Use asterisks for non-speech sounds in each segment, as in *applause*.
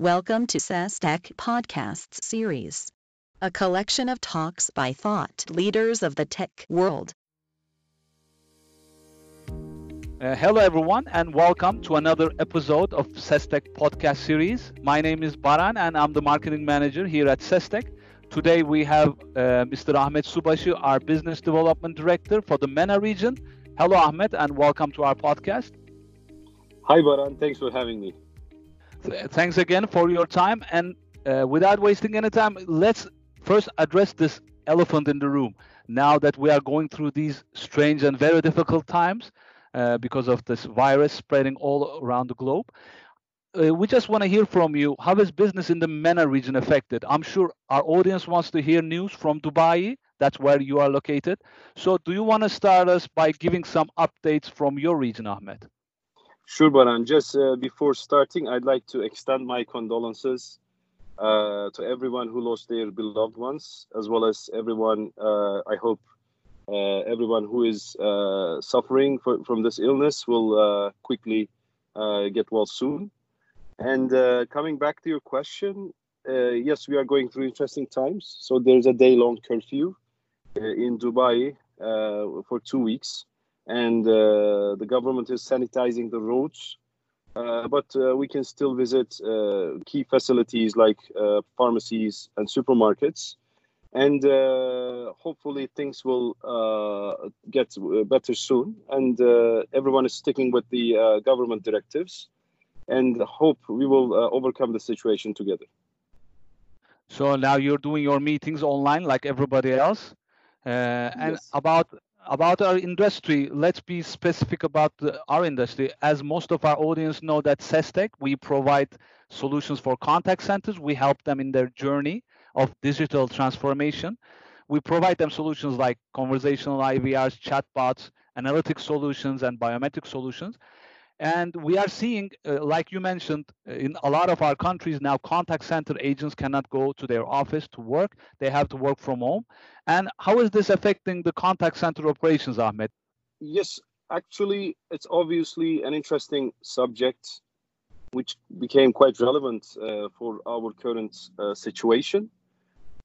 Welcome to SESTEK Podcasts Series, a collection of talks by thought leaders of the tech world. Uh, hello, everyone, and welcome to another episode of SESTEK podcast series. My name is Baran, and I'm the marketing manager here at SESTEK. Today, we have uh, Mr. Ahmed Subashi, our business development director for the MENA region. Hello, Ahmed, and welcome to our podcast. Hi, Baran. Thanks for having me. Thanks again for your time. And uh, without wasting any time, let's first address this elephant in the room. Now that we are going through these strange and very difficult times, uh, because of this virus spreading all around the globe. Uh, we just want to hear from you. How is business in the MENA region affected? I'm sure our audience wants to hear news from Dubai. That's where you are located. So, do you want to start us by giving some updates from your region, Ahmed? Sure, Baran. Just uh, before starting, I'd like to extend my condolences uh, to everyone who lost their beloved ones, as well as everyone, uh, I hope, uh, everyone who is uh, suffering for, from this illness will uh, quickly get well soon. And coming back to your question, yes, we are going through interesting times. So there's a day-long curfew in Dubai for two weeks, and the government is sanitizing the roads uh, but uh, we can still visit uh, key facilities like pharmacies and supermarkets and uh, hopefully things will uh, get better soon. And uh, everyone is sticking with the uh, government directives, and hope we will uh, overcome the situation together. So now you're doing your meetings online like everybody else, uh, and yes. about about our industry let's be specific about the, our industry as most of our audience know that SESTEK we provide solutions for contact centers we help them in their journey of digital transformation. We provide them solutions like conversational IVRs, chatbots, analytic solutions, and biometric solutions. And we are seeing, uh, like you mentioned, uh, in a lot of our countries now, contact center agents cannot go to their office to work. They have to work from home. And how is this affecting the contact center operations, Ahmed? Yes, actually, it's obviously an interesting subject, which became quite relevant uh, for our current uh, situation.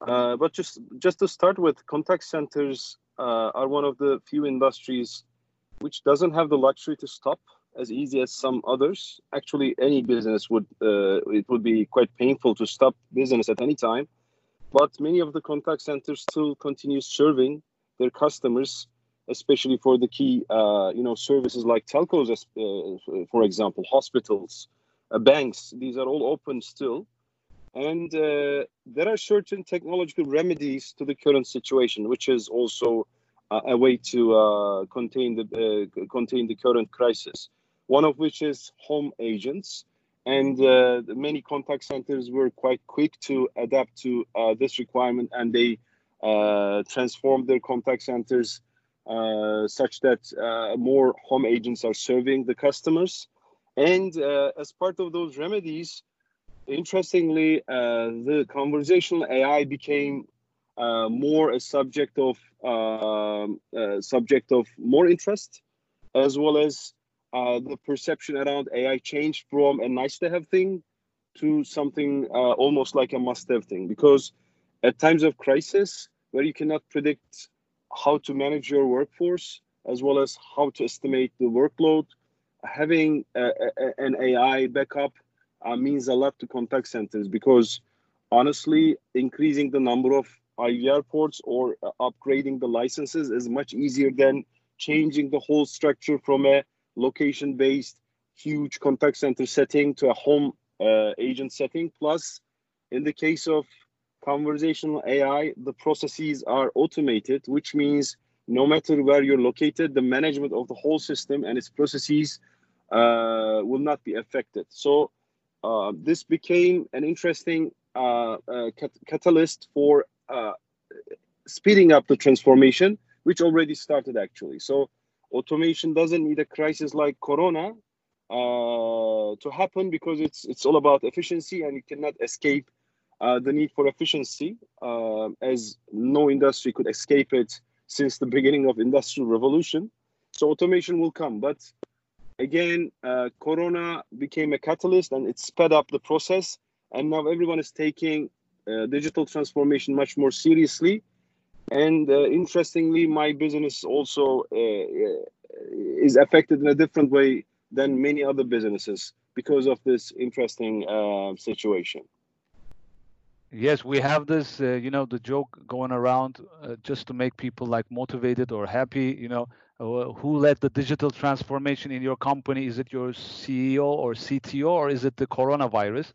Uh, but just just to start with, contact centers uh, are one of the few industries which doesn't have the luxury to stop as easy as some others. Actually, any business would uh, it would be quite painful to stop business at any time. But many of the contact centers still continue serving their customers, especially for the key uh, you know services like telcos, uh, for example, hospitals, uh, banks. These are all open still and uh, there are certain technological remedies to the current situation, which is also a way to uh, contain the contain the current crisis. One of which is home agents, and uh, many contact centers were quite quick to adapt to uh, this requirement, and they transformed their contact centers such that more home agents are serving the customers. And as part of those remedies, interestingly, uh, the conversational AI became uh, more a subject of um, uh, subject of more interest, as well as uh, the perception around AI changed from a nice to have thing to something uh, almost like a must have thing. Because at times of crisis, where you cannot predict how to manage your workforce as well as how to estimate the workload, having a, a, an AI backup uh, means a lot to contact centers because honestly, increasing the number of IVR ports or uh, upgrading the licenses is much easier than changing the whole structure from a location based huge contact center setting to a home uh, agent setting. Plus, in the case of conversational AI, the processes are automated, which means no matter where you're located, the management of the whole system and its processes uh, will not be affected. So uh, this became an interesting uh, uh, cat- catalyst for uh, speeding up the transformation, which already started actually. So automation doesn't need a crisis like Corona uh, to happen because it's it's all about efficiency, and you cannot escape the need for efficiency, as no industry could escape it since the beginning of industrial revolution. So automation will come, but again, uh, Corona became a catalyst and it sped up the process. and now everyone is taking uh, digital transformation much more seriously. And uh, interestingly, my business also uh, is affected in a different way than many other businesses because of this interesting uh, situation. Yes, we have this, uh, you know, the joke going around uh, just to make people like motivated or happy. You know, uh, who led the digital transformation in your company? Is it your CEO or CTO, or is it the coronavirus?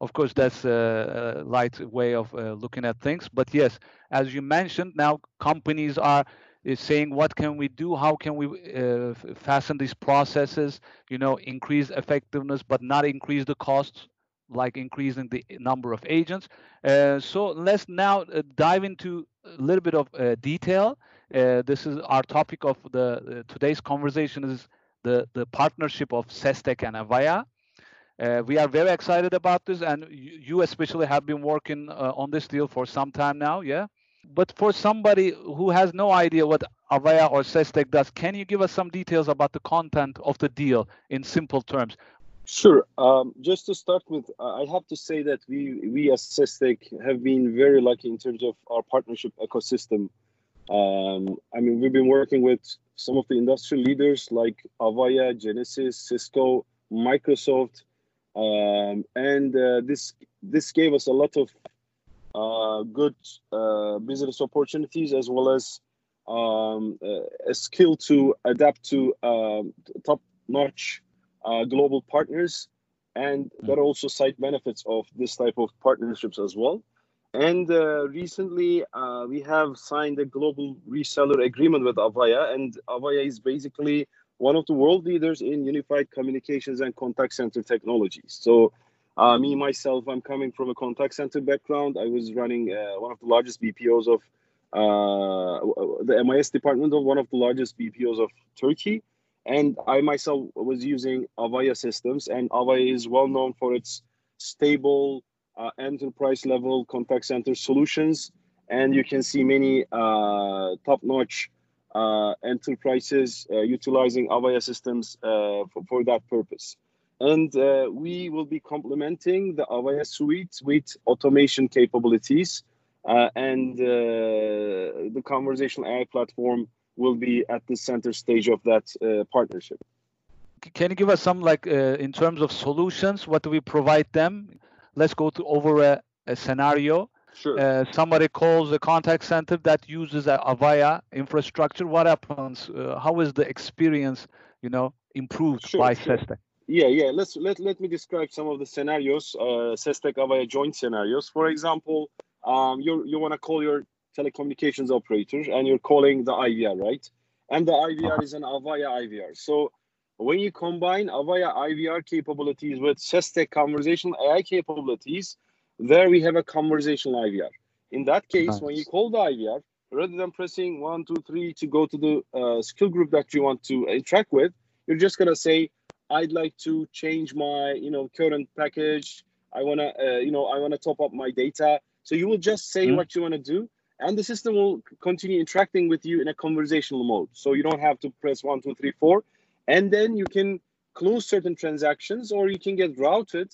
Of course, that's a, light way of uh, looking at things. But yes, as you mentioned, now companies are is saying what can we do? How can we uh, fasten these processes you know increase effectiveness but not increase the costs like increasing the number of agents? Uh, so let's now uh, dive into a little bit of uh, detail. Uh, this is our topic of the uh, today's conversation is the the partnership of Sestek and avaya we are very excited about this and you, especially have been working on this deal for some time now yeah but for somebody who has no idea what Avaya or Sestek does, can you give us some details about the content of the deal in simple terms? Sure. Um, just to start with, I have to say that we we as Sestek have been very lucky in terms of our partnership ecosystem. Um, I mean, we've been working with some of the industry leaders like Avaya, Genesys, Cisco, Microsoft, um, and uh, this this gave us a lot of uh, good uh, business opportunities as well as um, uh, a skill to adapt to um, top-notch uh, global partners, and hmm. there are also side benefits of this type of partnerships as well. And uh, recently, uh, we have signed a global reseller agreement with Avaya, and Avaya is basically one of the world leaders in unified communications and contact center technologies. So uh, me myself, I'm coming from a contact center background. I was running uh, one of the largest BPOs of uh, the MIS department of one of the largest BPOs of Turkey, and I myself was using Avaya systems. And Avaya is well known for its stable uh, enterprise level contact center solutions, and you can see many uh, top-notch uh, enterprises utilizing Avaya systems for, for that purpose and uh, we will be complementing the Avaya suite with automation capabilities, uh, and uh, the conversational AI platform will be at the center stage of that uh, partnership. Can you give us some like uh, in terms of solutions? What do we provide them? Let's go to over a, a scenario. Sure. Uh, somebody calls a contact center that uses a Avaya infrastructure. What happens? how is the experience, you know, improved sure, by sure. Yeah, yeah. Let's let let me describe some of the scenarios, uh, Sestek Avaya joint scenarios. For example, um, you you want to call your telecommunications operator and you're calling the IVR, right? And the IVR is an Avaya IVR. So when you combine Avaya IVR capabilities with Sestek conversational AI capabilities, there we have a conversational IVR. In that case, nice. when you call the IVR, rather than pressing one, two, three to go to the uh, skill group that you want to interact with, you're just gonna say I'd like to change my, you know, current package. I want to, uh, you know, I want to top up my data. So you will just say mm-hmm. what you want to do, and the system will continue interacting with you in a conversational mode. So you don't have to press one, two, three, four, and then you can close certain transactions, or you can get routed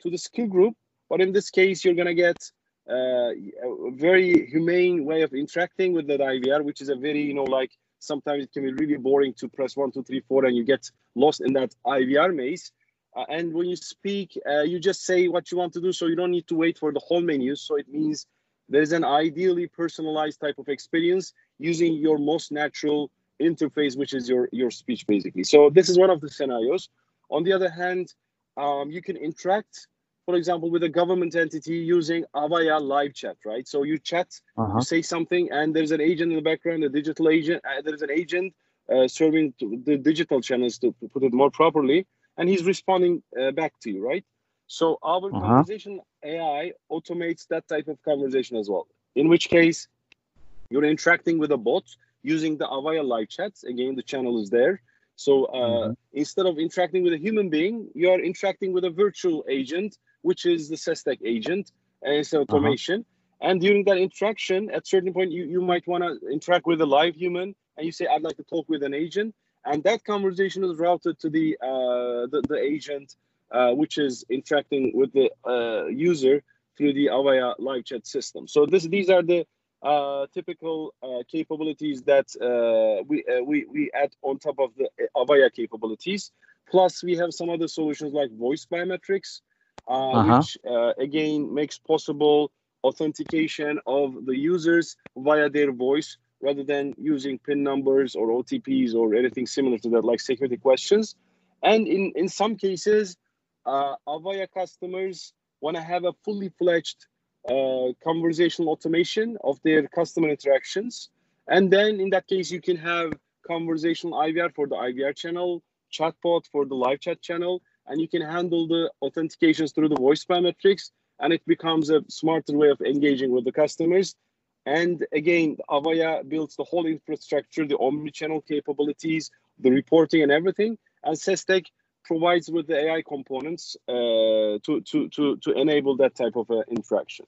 to the skill group. But in this case, you're gonna get uh, a very humane way of interacting with that IVR, which is a very, you know, like sometimes it can be really boring to press one, two, three, four, and you get lost in that IVR maze. Uh, and when you speak, uh, you just say what you want to do, so you don't need to wait for the whole menu. So it means there's an ideally personalized type of experience using your most natural interface, which is your your speech, basically. So this is one of the scenarios. On the other hand, um, you can interact for example, with a government entity using Avaya live chat, right? So you chat, uh-huh. you say something, and there's an agent in the background, a digital agent. Uh, there's an agent uh, serving the digital channels to put it more properly, and he's responding uh, back to you, right? So our uh-huh. conversation AI automates that type of conversation as well. In which case, you're interacting with a bot using the Avaya live chat. Again, the channel is there. So uh, mm-hmm. instead of interacting with a human being, you are interacting with a virtual agent which is the Sestek agent, and it's uh-huh. automation. Uh-huh. And during that interaction, at certain point, you, you might want to interact with a live human, and you say, "I'd like to talk with an agent," and that conversation is routed to the uh, the, the agent uh, which is interacting with the uh, user through the Avaya live chat system. So this, these are the uh, typical uh, capabilities that uh, we, uh, we, we add on top of the Avaya capabilities. Plus, we have some other solutions like voice biometrics, uh-huh. which again makes possible authentication of the users via their voice rather than using PIN numbers or OTPs or anything similar to that, like security questions. And in, in some cases, uh, Avaya customers want to have a fully fledged uh, conversational automation of their customer interactions. And then in that case, you can have conversational IVR for the IVR channel, chatbot for the live chat channel, and you can handle the authentications through the voice biometrics, and it becomes a smarter way of engaging with the customers. And again, Avaya builds the whole infrastructure, the omni-channel capabilities, the reporting and everything. And SESTEK provides with the AI components uh, to, to, to, to enable that type of uh, interaction.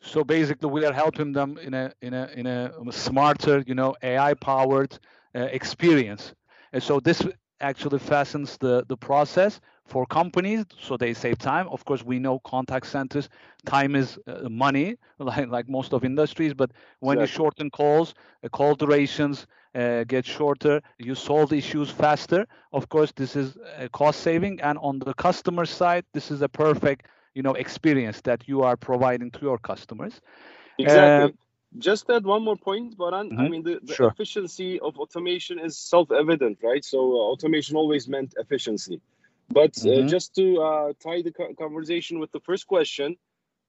So basically, we are helping them in a in a in a smarter, you know, AI powered uh, experience. And so this actually fastens the the process for companies so they save time. Of course we know contact centers time is uh, money *laughs* like, like most of industries but when exactly. you shorten calls uh, call durations uh, get shorter you solve issues faster. Of course this is a cost saving and on the customer side this is a perfect you know experience that you are providing to your customers. Exactly. Um, just add one more point, Baran. Mm-hmm. I mean, the, the sure. efficiency of automation is self-evident, right? So uh, automation always meant efficiency. But uh, mm-hmm. just to uh, tie the conversation with the first question,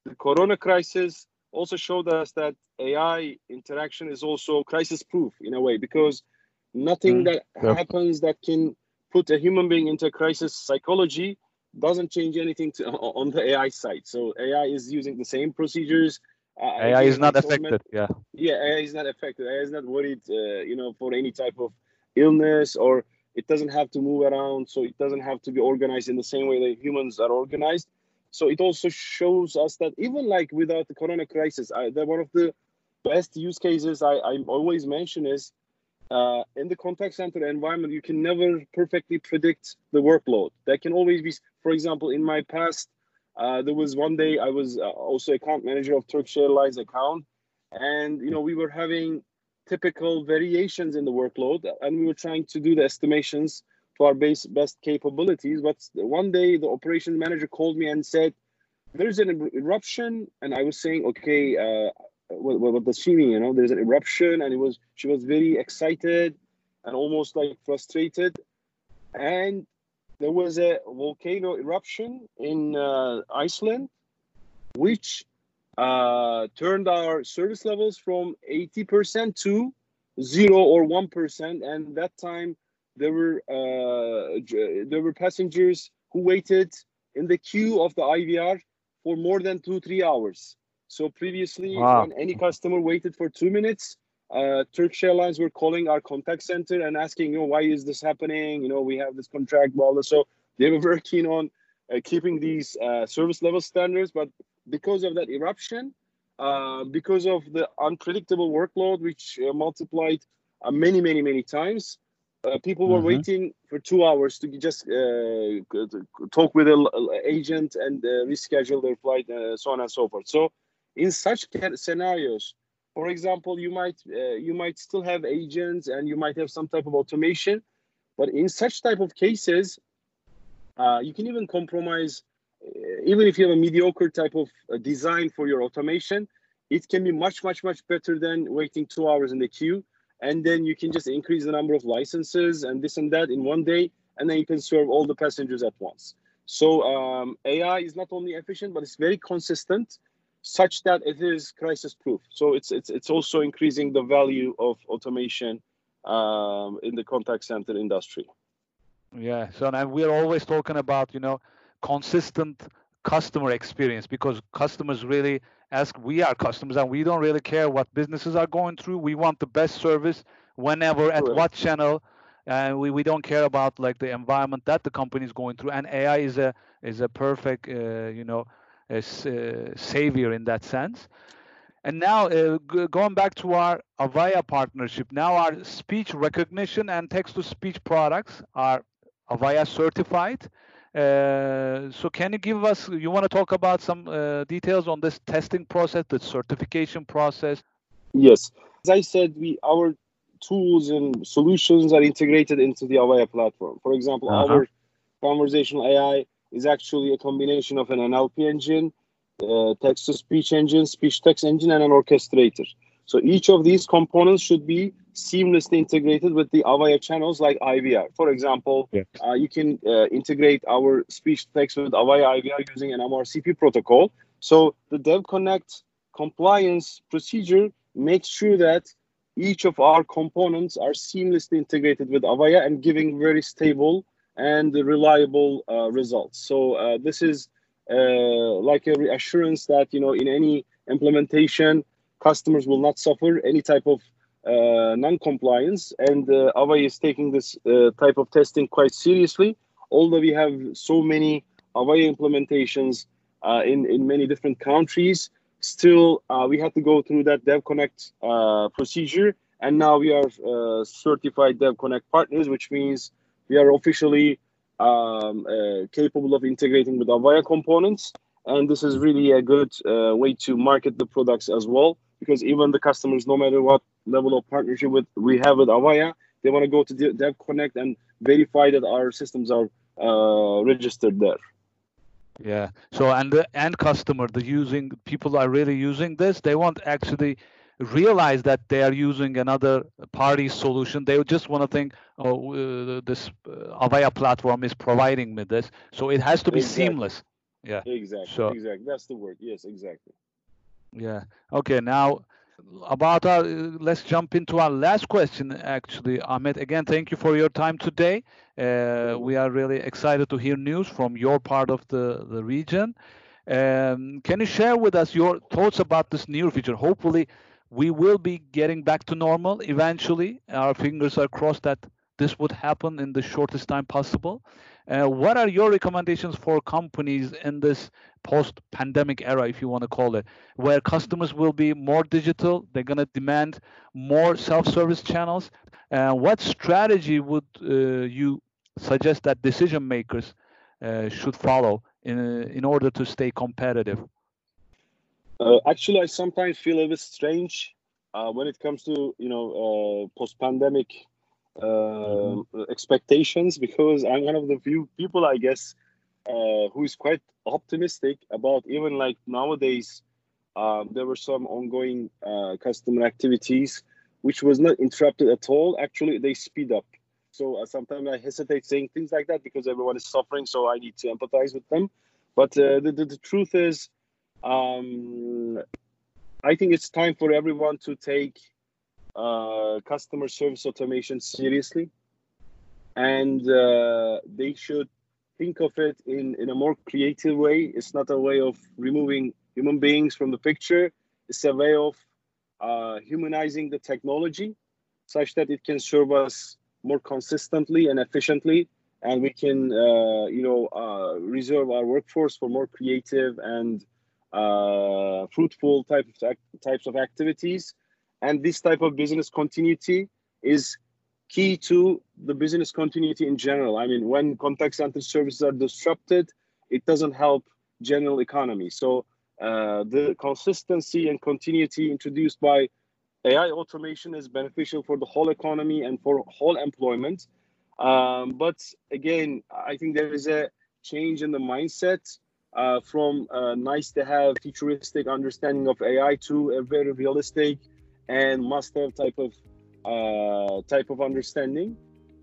the Corona crisis also showed us that AI interaction is also crisis-proof in a way because nothing mm-hmm. that happens that can put a human being into crisis psychology doesn't change anything to, *laughs* on the AI side. So AI is using the same procedures. Uh, AI is not affected. Yeah. Yeah, AI is not affected. AI is not worried, uh, you know, for any type of illness or it doesn't have to move around, so it doesn't have to be organized in the same way that humans are organized. So it also shows us that even like without the corona crisis, I, that one of the best use cases I, I always mention is uh, in the contact center environment, you can never perfectly predict the workload. That can always be, for example, in my past, uh, there was one day I was uh, also account manager of Turkish Airlines account, and you know we were having typical variations in the workload and we were trying to do the estimations to our base best capabilities. But one day the operations manager called me and said there's an eruption. And i was saying okay uh, what, what does she mean? You know there's an eruption. And it was she was very excited and almost like frustrated. And there was a volcano eruption in uh, iceland which uh, turned our service levels from 80% to zero or one percent, and that time there were uh, there were passengers who waited in the queue of the IVR for more than two three hours. So previously, wow. any customer waited for two minutes, uh, Turkish Airlines were calling our contact center and asking, you know, why is this happening? You know, we have this contract, blah blah. So they were *laughs* very keen on uh, keeping these uh, service level standards, but because of that eruption, uh, because of the unpredictable workload, which uh, multiplied uh, many, many, many times, uh, people were mm-hmm. waiting for two hours to just uh, talk with an agent and reschedule their flight, so on and so forth. So, in such scenarios, for example, you might you might still have agents and you might have some type of automation, but in such type of cases, you can even compromise even if you have a mediocre type of uh, design for your automation, it can be much, much, much better than waiting two hours in the queue. And then you can just increase the number of licenses and this and that in one day, and then you can serve all the passengers at once. So um, AI is not only efficient, but it's very consistent, such that it is crisis proof. So it's it's it's also increasing the value of automation um, in the contact center industry. Yeah. So and we're always talking about you know consistent customer experience because customers really ask we are customers and we don't really care what businesses are going through we want the best service whenever at what channel and we, we don't care about like the environment that the company is going through and ai is a is a perfect uh, you know uh, savior in that sense and now uh, g- going back to our avaya partnership now our speech recognition and text to speech products are avaya certified Uh, so can you give us? You want to talk about some uh, details on this testing process, the certification process? Yes, as I said, we our tools and solutions are integrated into the Avaya platform. For example, uh-huh. our conversational AI is actually a combination of an NLP engine, uh, text to speech engine, speech text engine, and an orchestrator. So each of these components should be seamlessly integrated with the Avaya channels like IVR. For example, yes. uh, you can uh, integrate our speech text with Avaya IVR using an MRCP protocol. So the DevConnect compliance procedure makes sure that each of our components are seamlessly integrated with Avaya and giving very stable and reliable uh, results. So uh, this is uh, like a reassurance that you know in any implementation, customers will not suffer any type of non-compliance, and uh, Avaya is taking this type of testing quite seriously. Although we have so many Avaya implementations in in many different countries, still uh, we had to go through that dev connect uh, procedure and now we are uh, certified dev connect partners which means we are officially um, uh, capable of integrating with avaya components and this is really a good uh, way to market the products as well because even the customers no matter what level of partnership with we have with avaya they want to go to dev connect and verify that our systems are uh, registered there yeah. So and the end customer, the using people are really using this. They won't actually realize that they are using another party solution. They just want to think, oh, uh, this uh, Avaya platform is providing me this. So it has to be exactly. seamless. Yeah. Exactly. So, exactly. That's the word. Yes. Exactly. Yeah. Okay. Now about our let's jump into our last question actually Ahmed. again thank you for your time today uh, we are really excited to hear news from your part of the the region um, can you share with us your thoughts about this near future hopefully we will be getting back to normal eventually our fingers are crossed that this would happen in the shortest time possible uh, what are your recommendations for companies in this post-pandemic era, if you want to call it, where customers will be more digital, they're going to demand more self-service channels? Uh, what strategy would uh, you suggest that decision makers uh, should follow in in order to stay competitive? Uh, actually, I sometimes feel a bit strange when it comes to you know post-pandemic uh, expectations because I'm one of the few people, I guess, uh, who is quite optimistic about even like nowadays. Um, there were some ongoing uh, customer activities which was not interrupted at all. Actually, they speed up. So uh, sometimes I hesitate saying things like that because everyone is suffering. So I need to empathize with them. But uh, the, the, the truth is, um, I think it's time for everyone to take uh, customer service automation seriously, and uh, they should think of it in, in a more creative way. It's not a way of removing human beings from the picture. It's a way of uh, humanizing the technology such that it can serve us more consistently and efficiently and we can uh, you know uh, reserve our workforce for more creative and uh, fruitful type of types of activities and this type of business continuity is key to the business continuity in general. I mean, when contact center services are disrupted, it doesn't help general economy. So uh, the consistency and continuity introduced by AI automation is beneficial for the whole economy and for whole employment. Um, but again, I think there is a change in the mindset uh, from nice to have futuristic understanding of AI to a very realistic and must-have type of uh, type of understanding.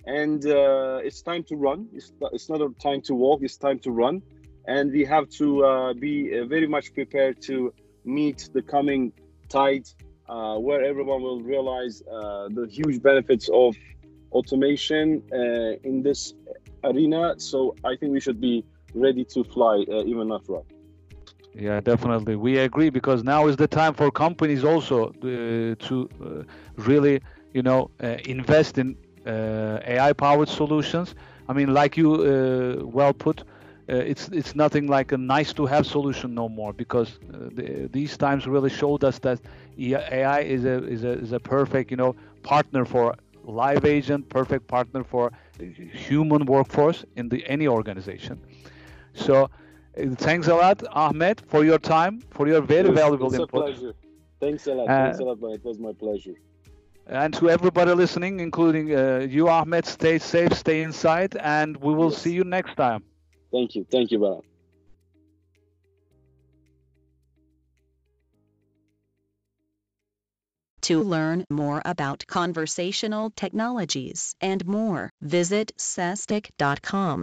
And uh, it's time to run. It's, it's not a time to walk. It's time to run, and we have to uh, be uh, very much prepared to meet the coming tide, uh, where everyone will realize uh, the huge benefits of automation in this arena. So I think we should be ready to fly, even not run. Yeah, definitely. We agree because now is the time for companies also uh, to uh, really, you know, uh, invest in uh, AI-powered solutions. I mean, like you uh, well put, uh, it's it's nothing like a nice-to-have solution no more because the, these times really showed us that AI is a is a is a perfect, you know, partner for live agent, perfect partner for human workforce in the any organization So uh, thanks a lot, Ahmed, for your time, for your very It's- valuable it's input. a pleasure. Thanks a lot. Uh, Thanks a lot, man. It was my pleasure. And to everybody listening, including uh, you, Ahmed, stay safe, stay inside, and we will Yes. see you next time. Thank you. Thank you, Baran. To learn more about conversational technologies and more, visit sestek.com.